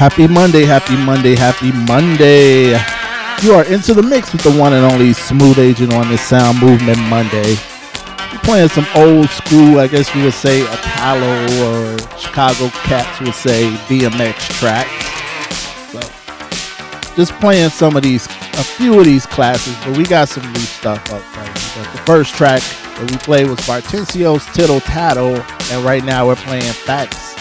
Happy Monday, happy Monday, happy Monday. You are into the mix with the one and only Smooth Agent on this Sound Movement Monday. We're playing some old school, I guess you would say, Apollo or Chicago Cats would say DMX tracks. So, just playing some of these, a few of these classes, but we got some new stuff up right now. But the first track that we played was Baricentro's Tittle Tattle, and right now we're playing Faxe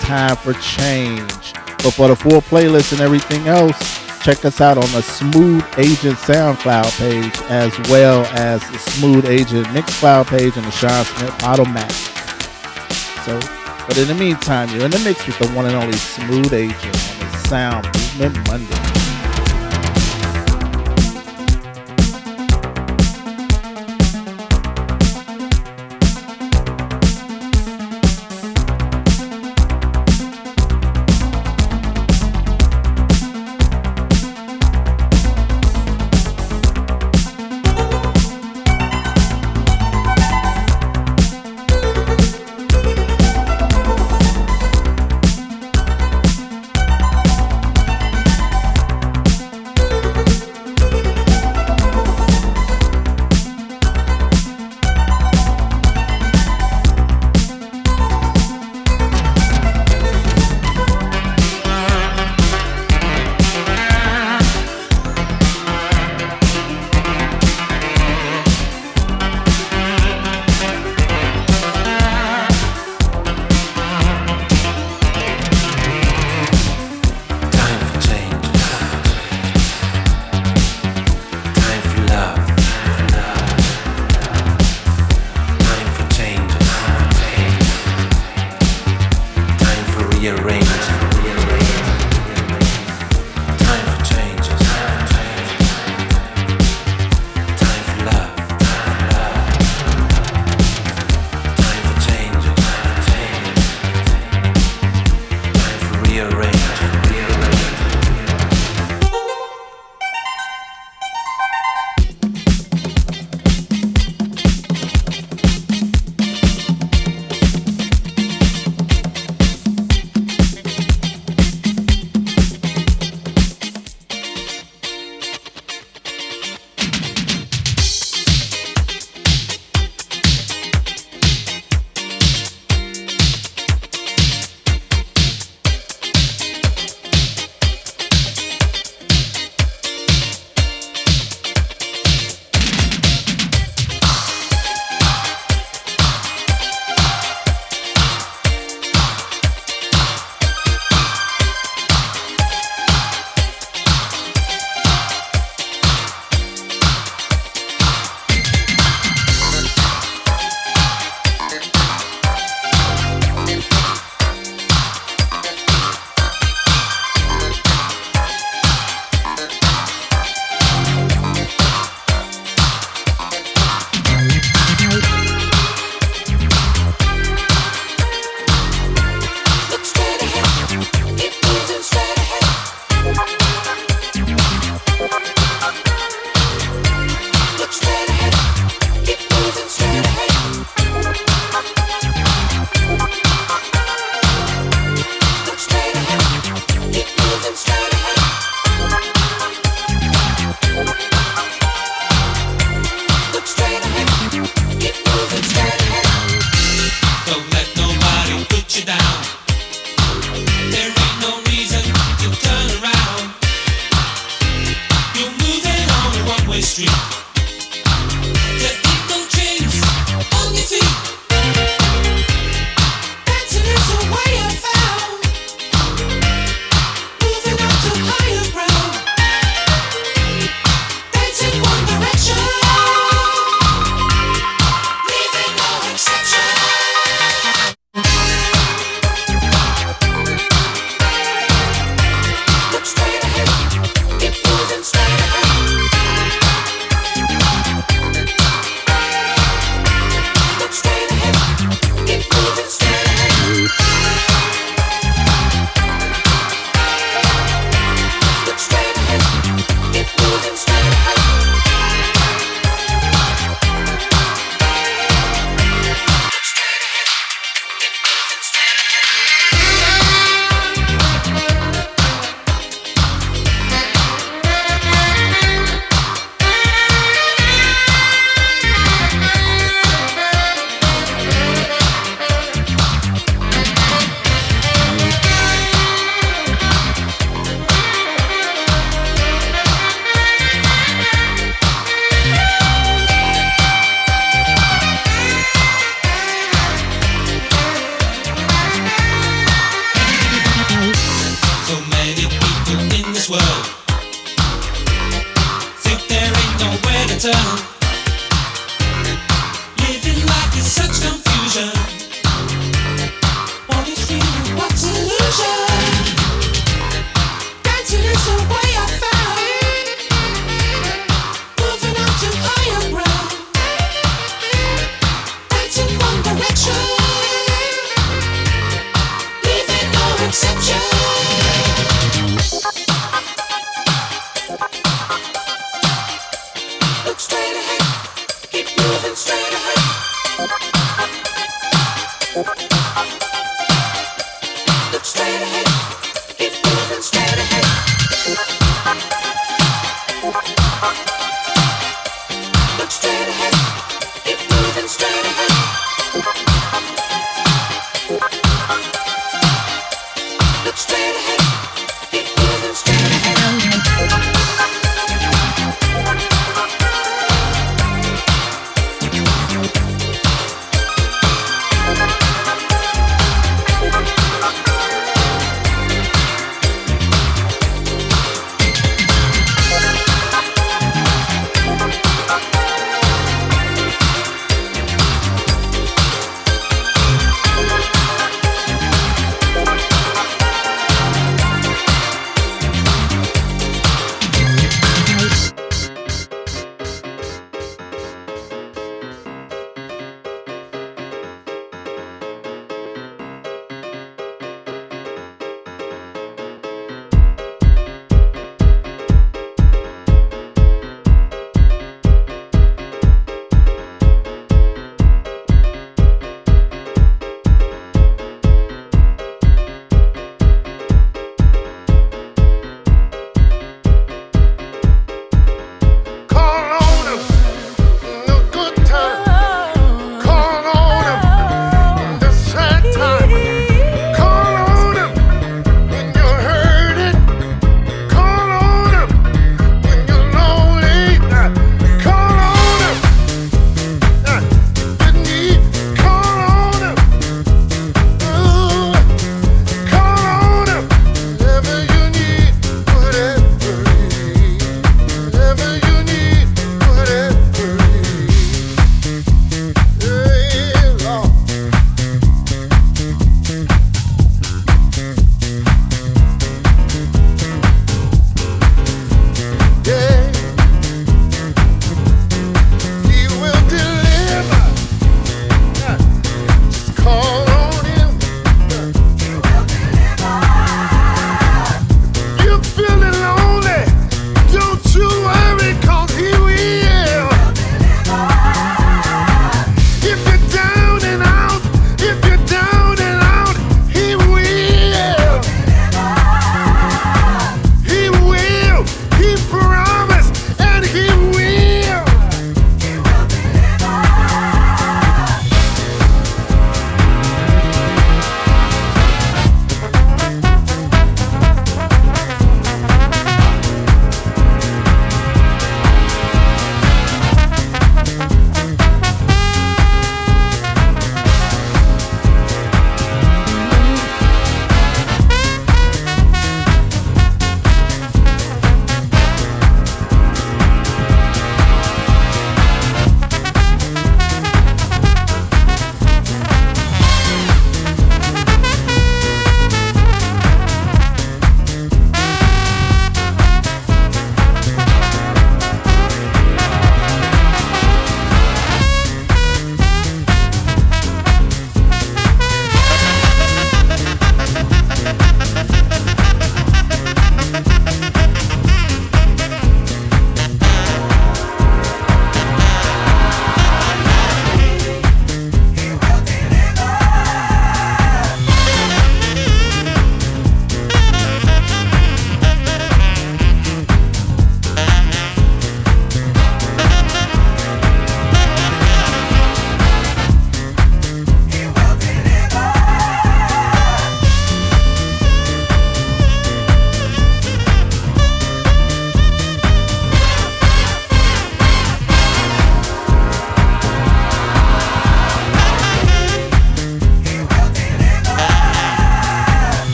Time for Change. But for the full playlist and everything else, check us out on the Smooth Agent SoundCloud page as well as the Smooth Agent Mixcloud page and the Sean Smith Automatic. So, but in the meantime, you're in the mix with the one and only Smooth Agent on the Sound Movement Monday.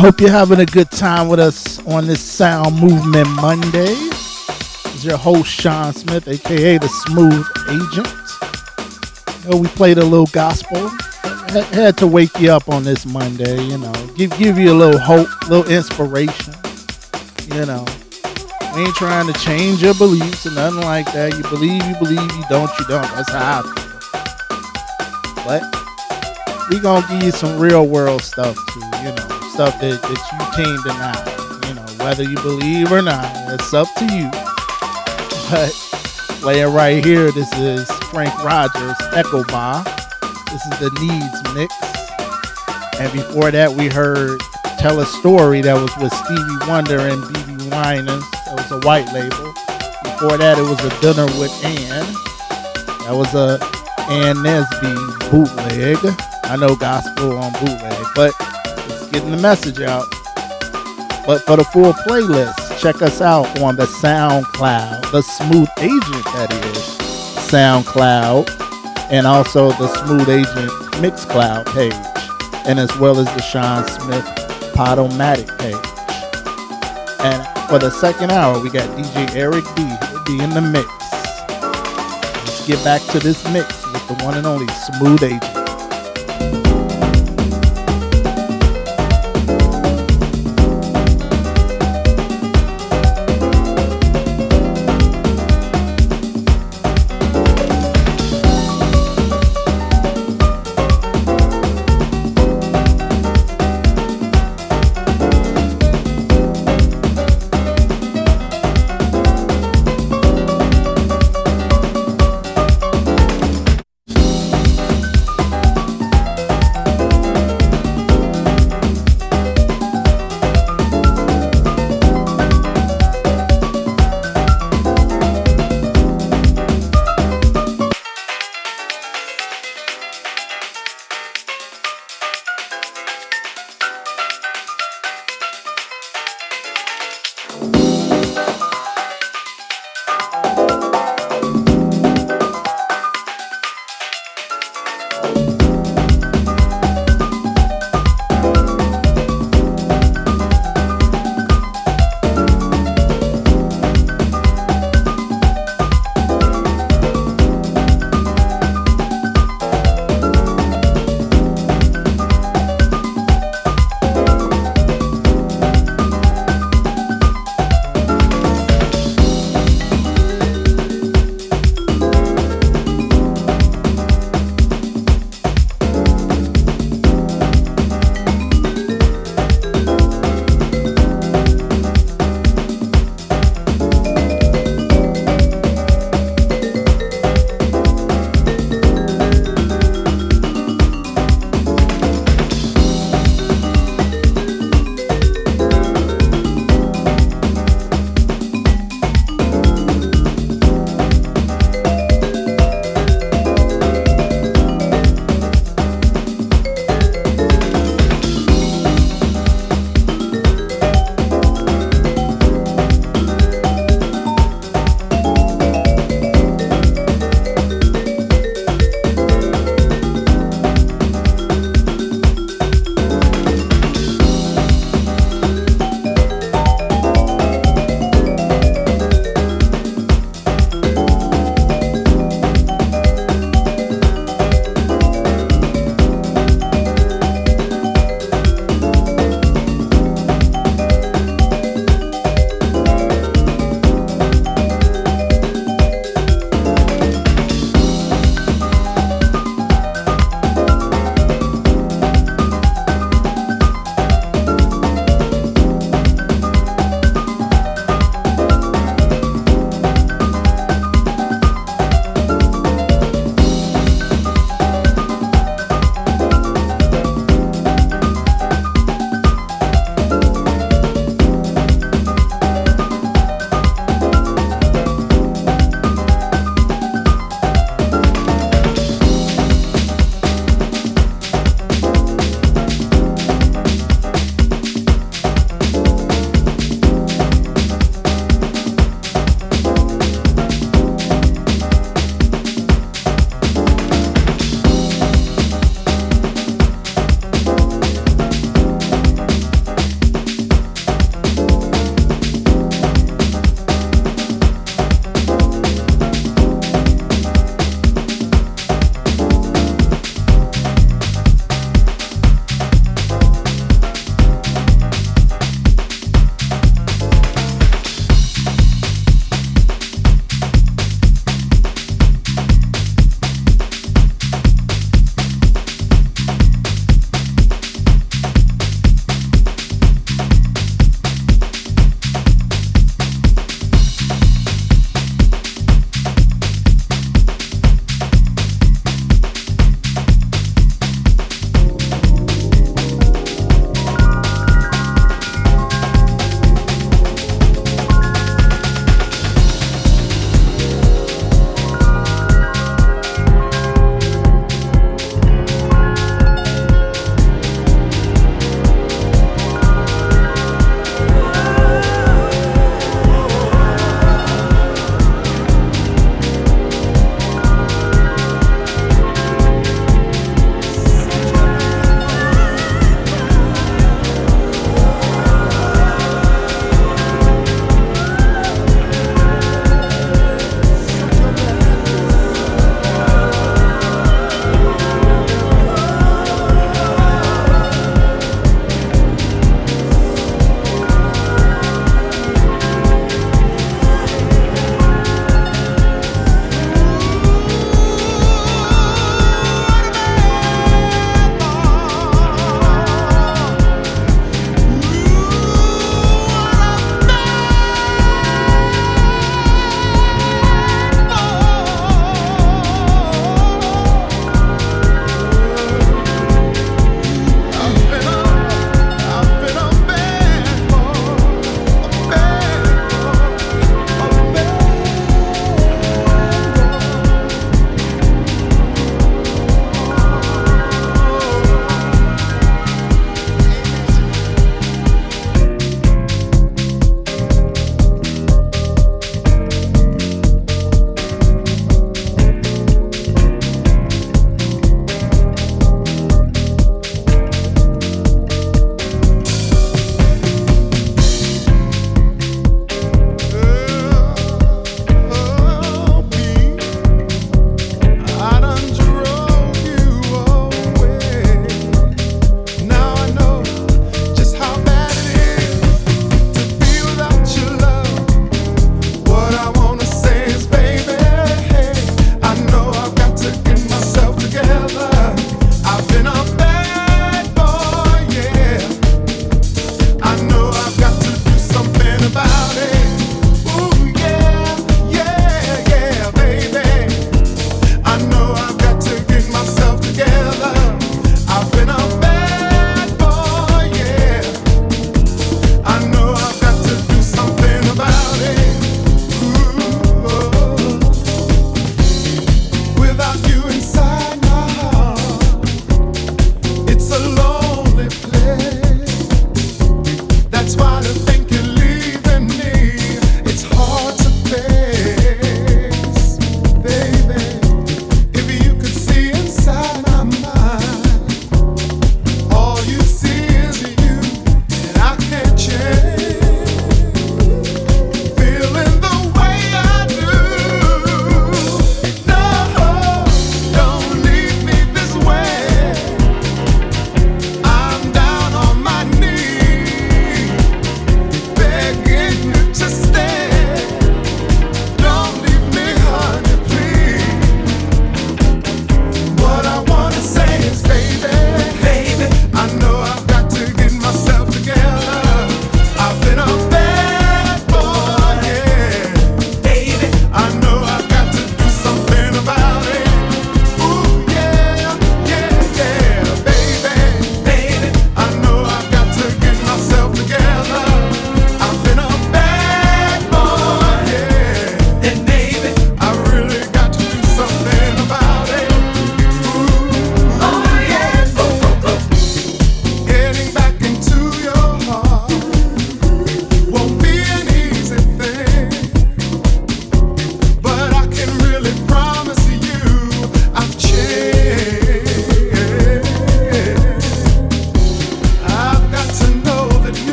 Hope you're having a good time with us on this Sound Movement Monday. Is your host, Sean Smith, aka the Smooth Agent. You know, we played a little gospel. Had to wake you up on this Monday, you know, give give you a little hope, a little inspiration. You know, we ain't trying to change your beliefs or nothing like that. You believe, you believe, you don't, you don't. That's how I feel. But we gonna give you some real world stuff too, you know stuff that, that you can't deny. You know, whether you believe or not, it's up to you. But playing right here, this is Frank Rogers, Ekobah. This is the Needs mix. And before that, we heard Tell a Story that was with Stevie Wonder and BeBe Winans. That was a white label. Before that, it was a Dinner with Ann. That was a Ann Nesby bootleg. I know gospel on bootleg, but getting the message out. But for the full playlist, check us out on the SoundCloud, the Smooth Agent, that is, SoundCloud, and also the Smooth Agent Mixcloud page, and as well as the Sean Smith Podomatic page. And for the second hour, we got DJ Eric B. He'll be in the mix. Let's get back to this mix with the one and only Smooth Agent.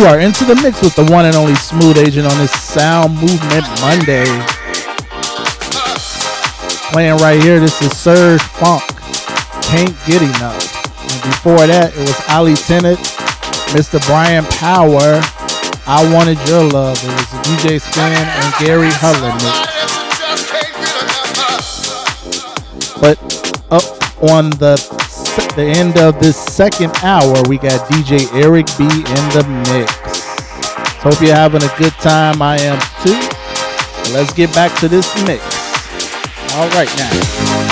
You are into the mix with the one and only Smooth Agent on this Sound Movement Monday. Playing right here, this is Serge Funk. Can't get enough. And before that, it was Ali Tennant, Mr. Brian Power. I wanted your love. It was DJ Spen and Gary Hudlin But up on the the end of this second hour, we got DJ Eric B in the mix. Hope you're having a good time. I am too. Let's get back to this mix. All right now.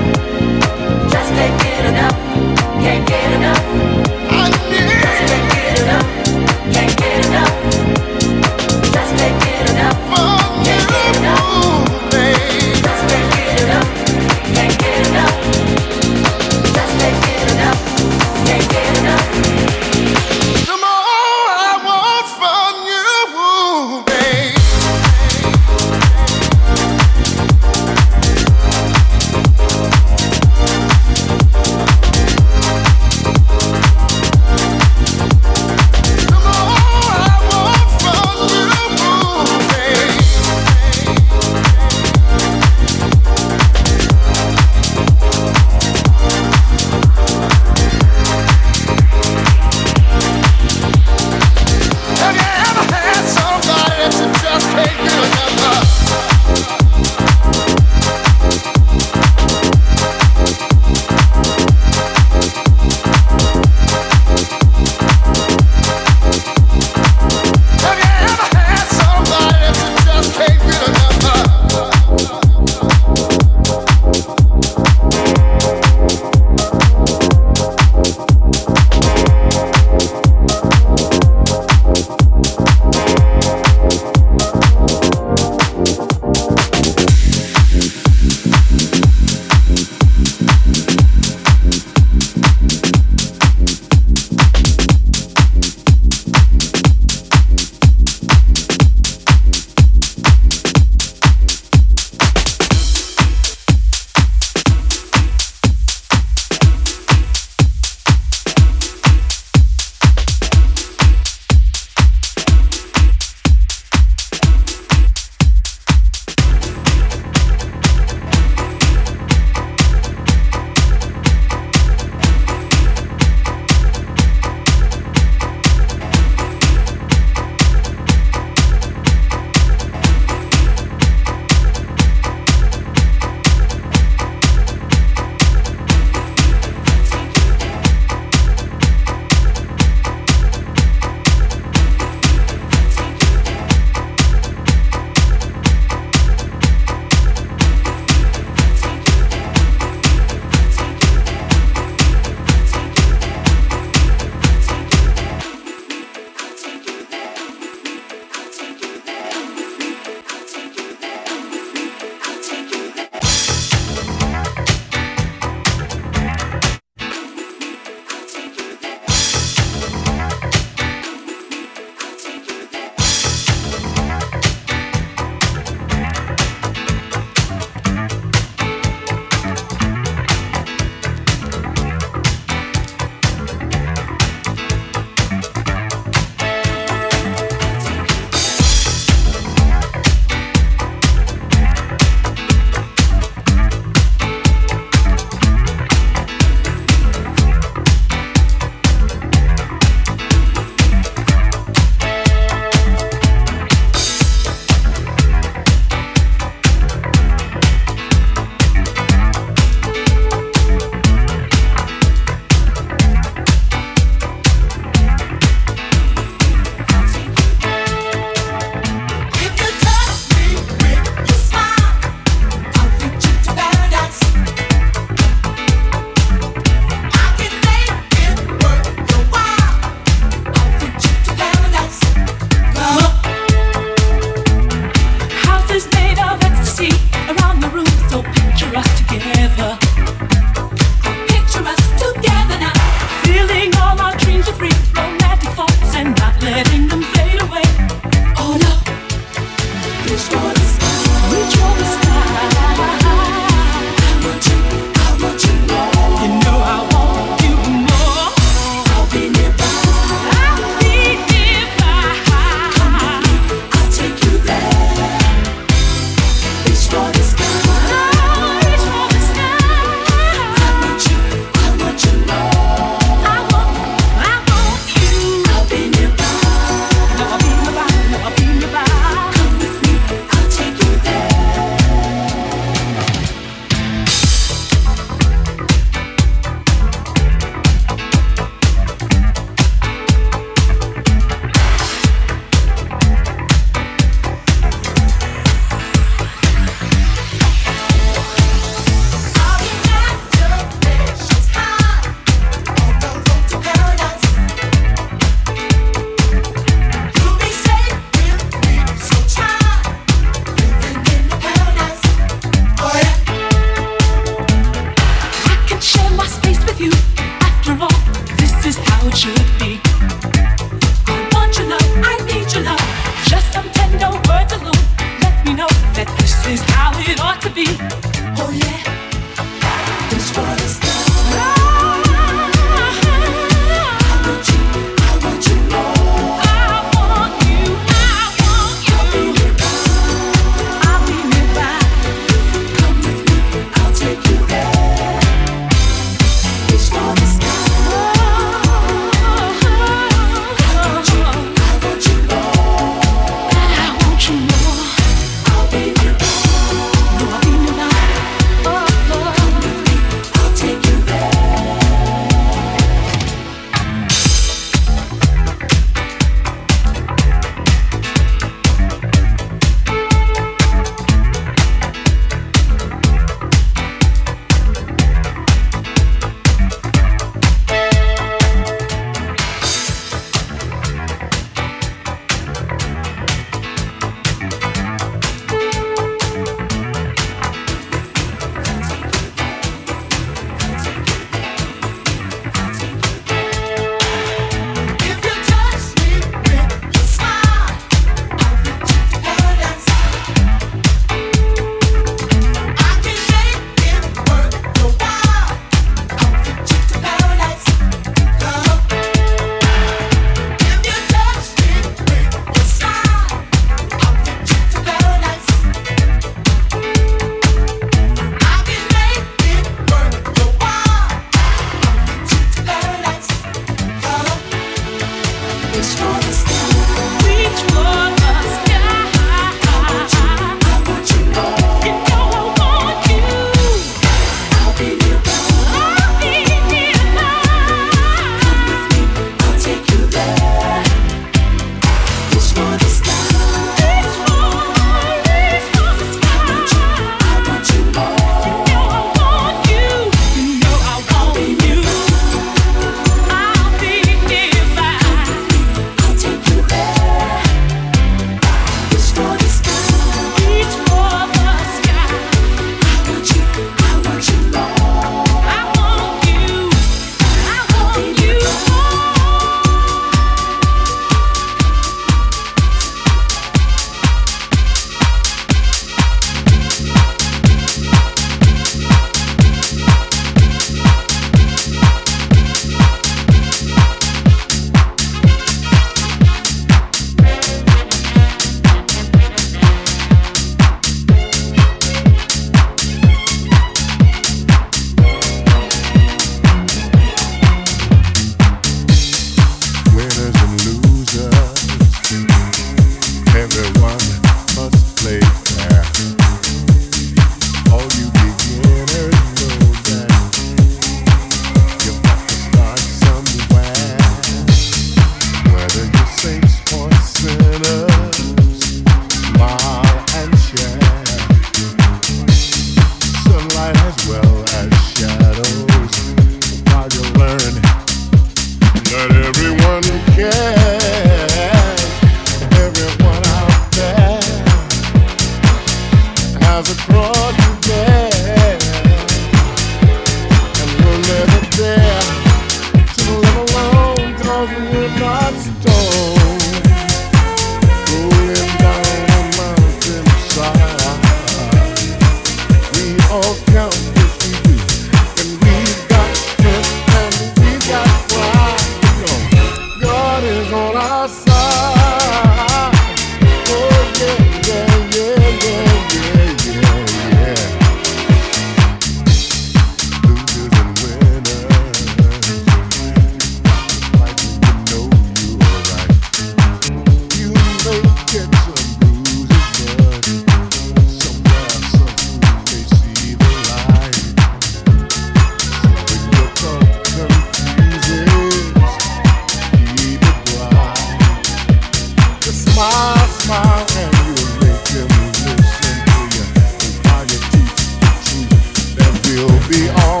you'll be alright.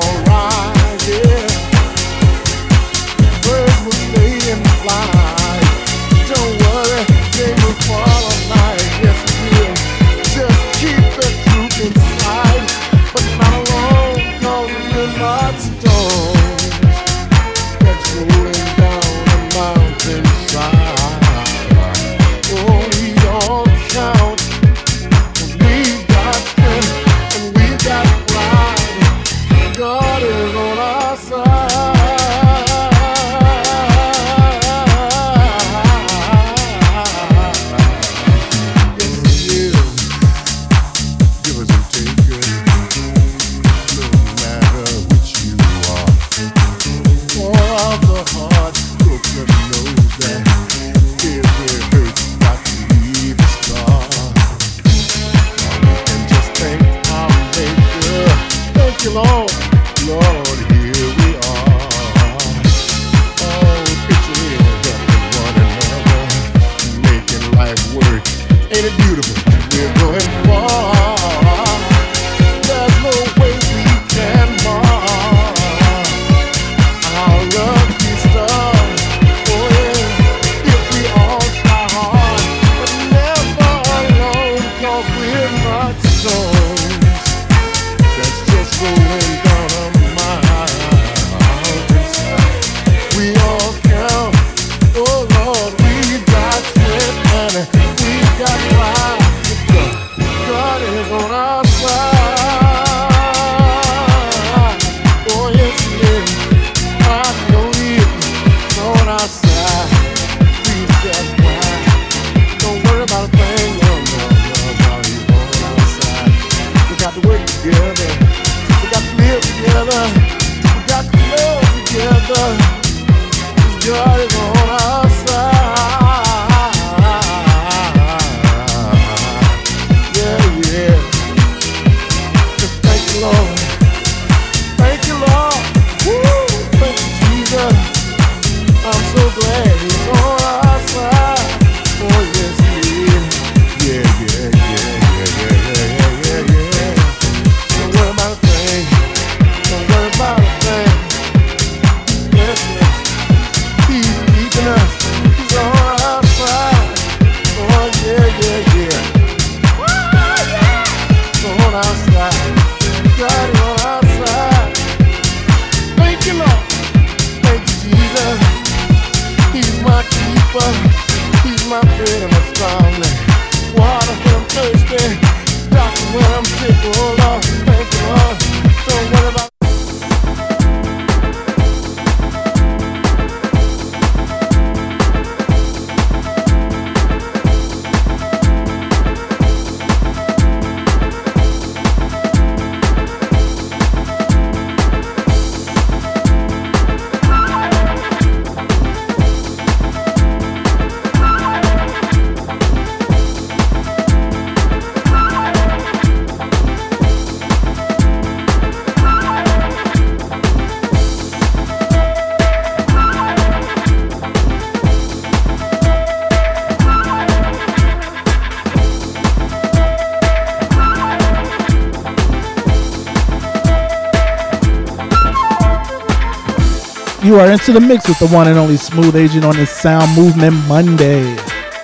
You are into the mix with the one and only Smooth Agent on the Sound Movement Monday.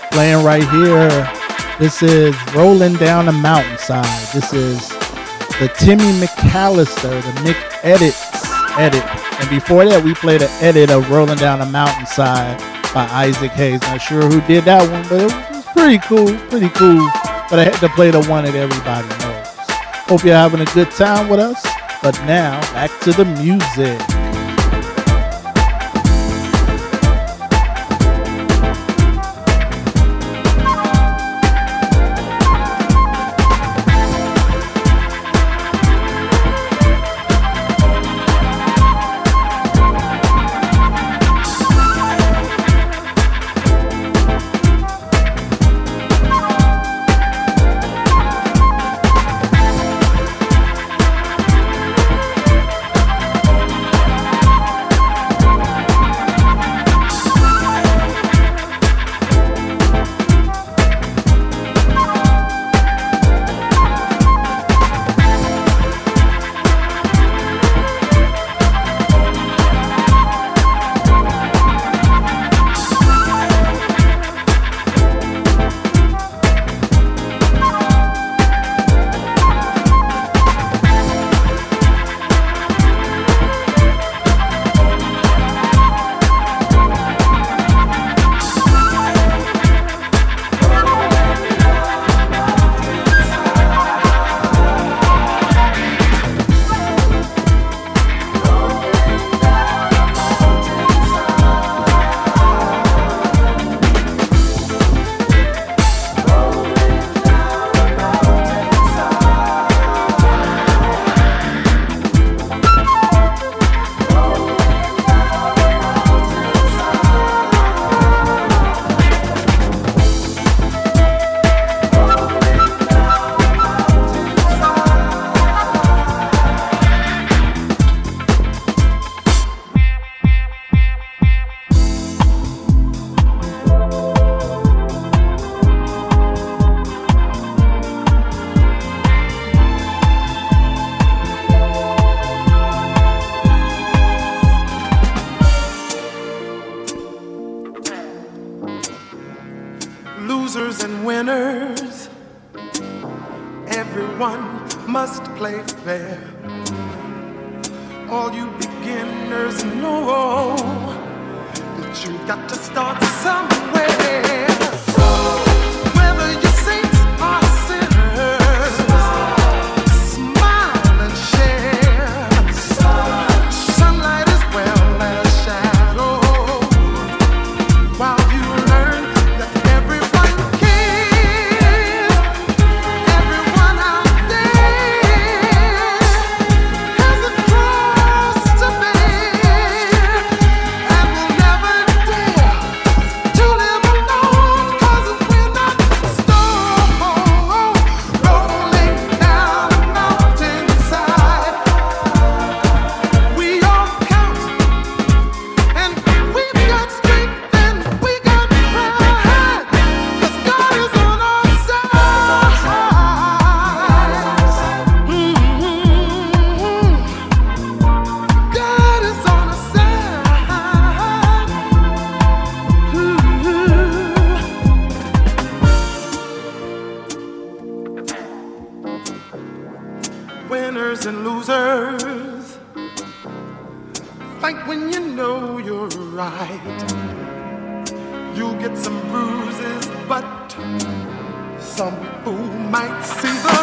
Playing right here. This is Rolling Down the Mountainside. This is the Timmy McAllister, the Mick Edits edit. And before that, we played an edit of Rolling Down the Mountainside by Isaac Hayes. Not sure who did that one, but it was pretty cool, pretty cool. But I had to play the one that everybody knows. Hope you're having a good time with us. But now, back to the music. deserves. Fight when you know you're right. You'll get some bruises, but some fool might see the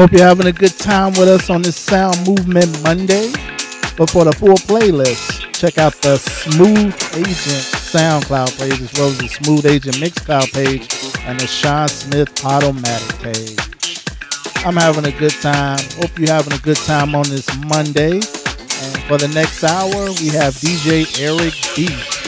Hope you're having a good time with us on this Sound Movement Monday. But for the full playlist, check out the Smooth Agent SoundCloud page as well as the Smooth Agent Mixcloud page and the Sean Smith Automatic page. I'm having a good time. Hope you're having a good time on this Monday. And for the next hour, we have DJ Eric B.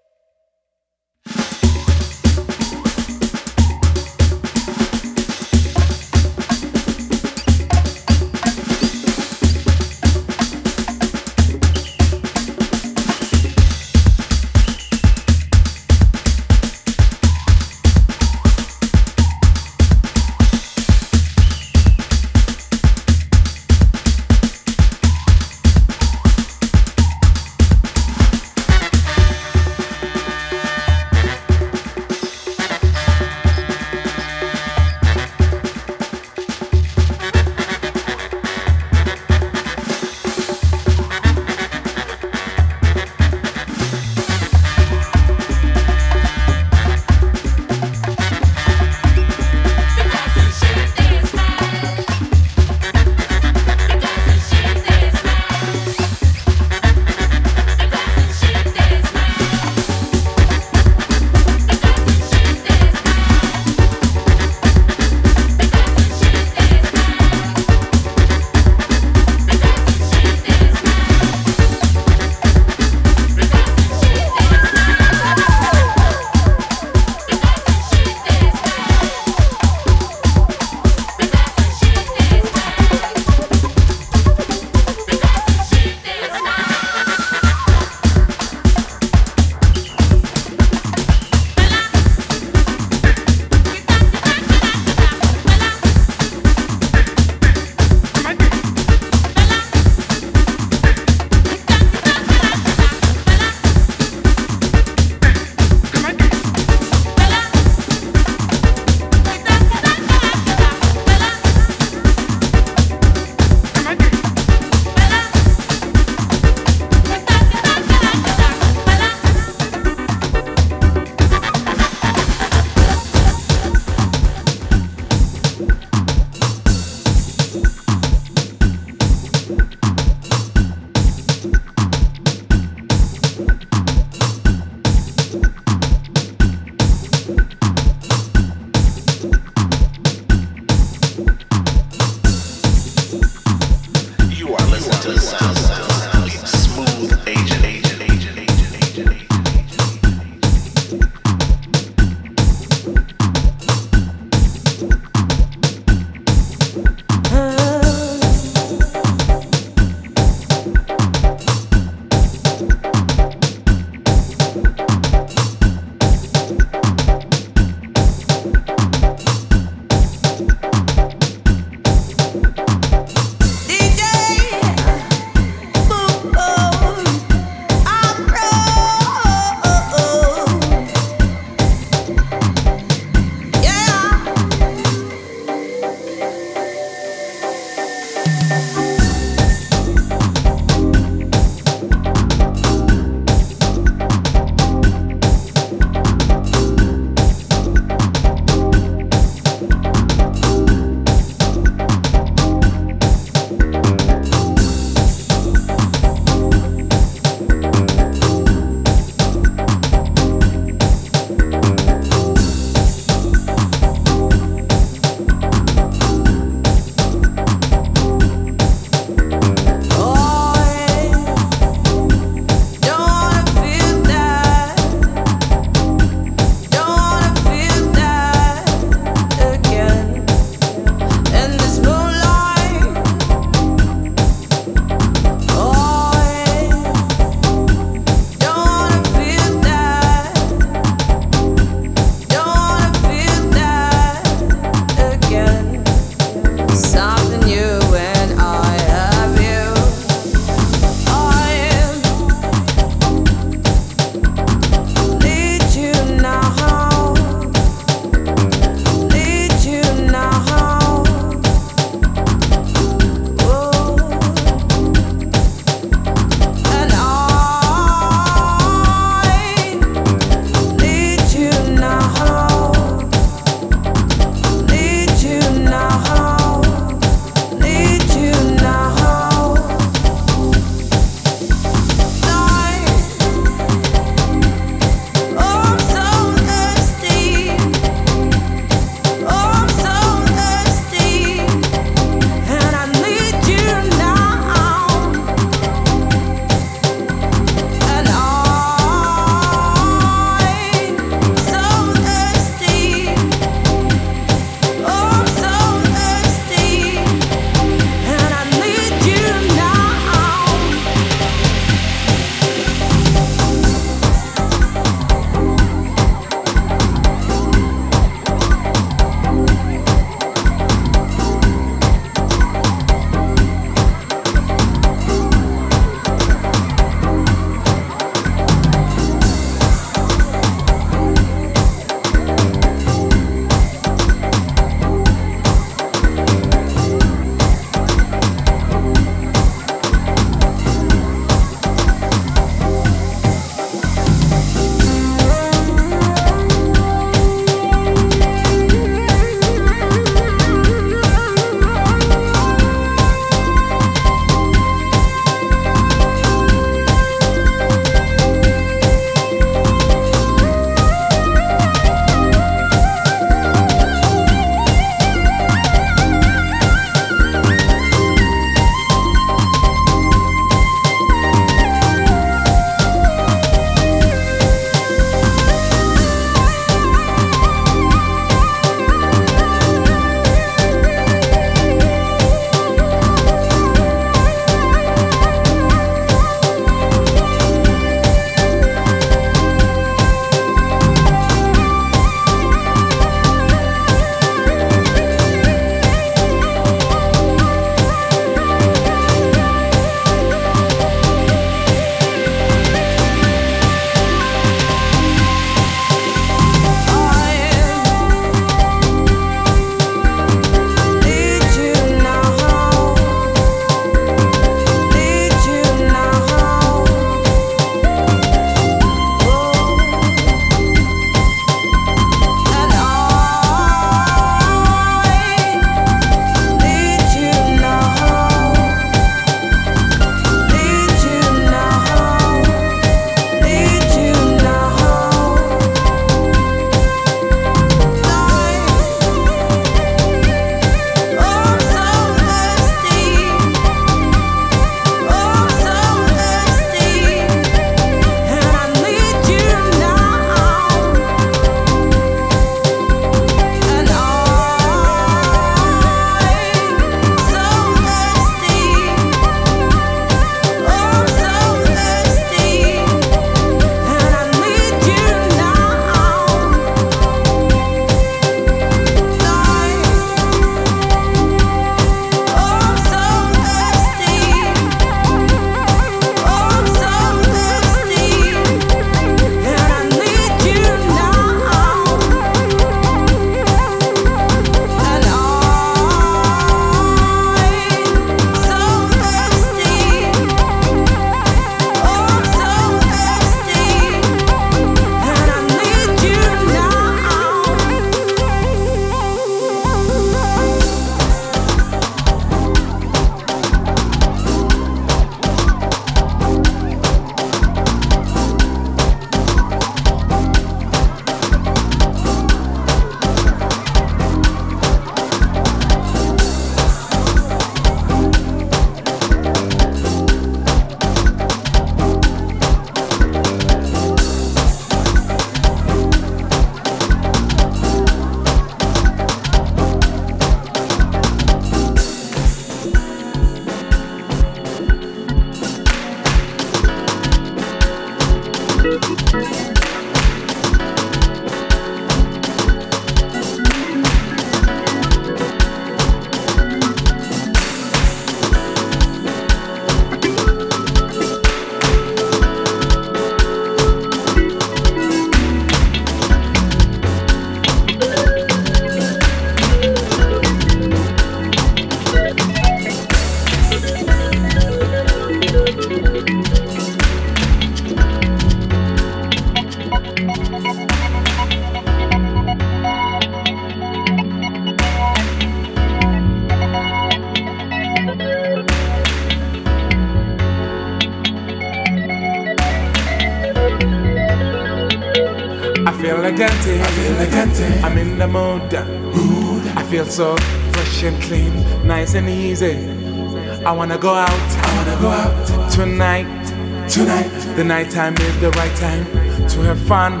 time is the right time to have fun.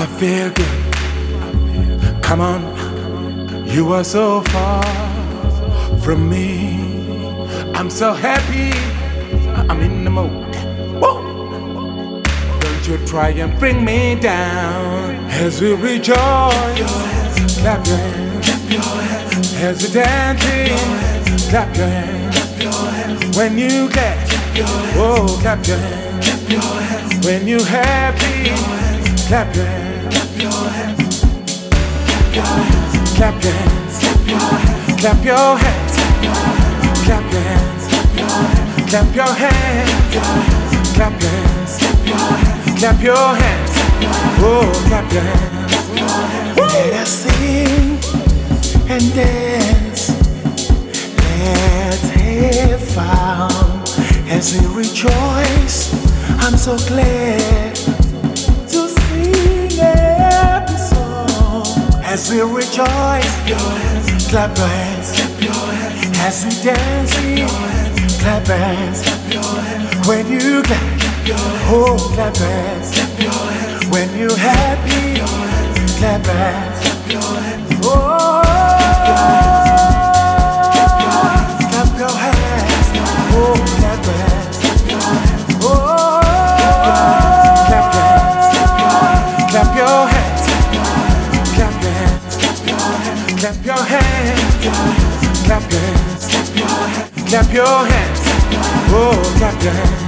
I feel good. Come on, you are so far from me. I'm so happy. I'm in the mood. Whoa. Don't you try and bring me down as we rejoice. Clap your hands. As we dancing. Clap your hands. When you clap. Oh, clap your hands. When you happy. Clap your hands. Clap your hands. Clap your hands. Clap your hands clap your hands. Clap your hands. Clap your hands clap your hands. Clap your hands. Hands clap your hands. Oh, clap your hands. Let us sing and dance. Let's have fun as we rejoice. I'm so glad to sing every song as we rejoice. Your hands Clap your hands. As we dance, your hands clap your hands. When you clap, oh, clap your hands. Clap your hands. When you happy, your hands clap hands Clap your hands. Oh, clap Clap your hands. Oh, clap your hands.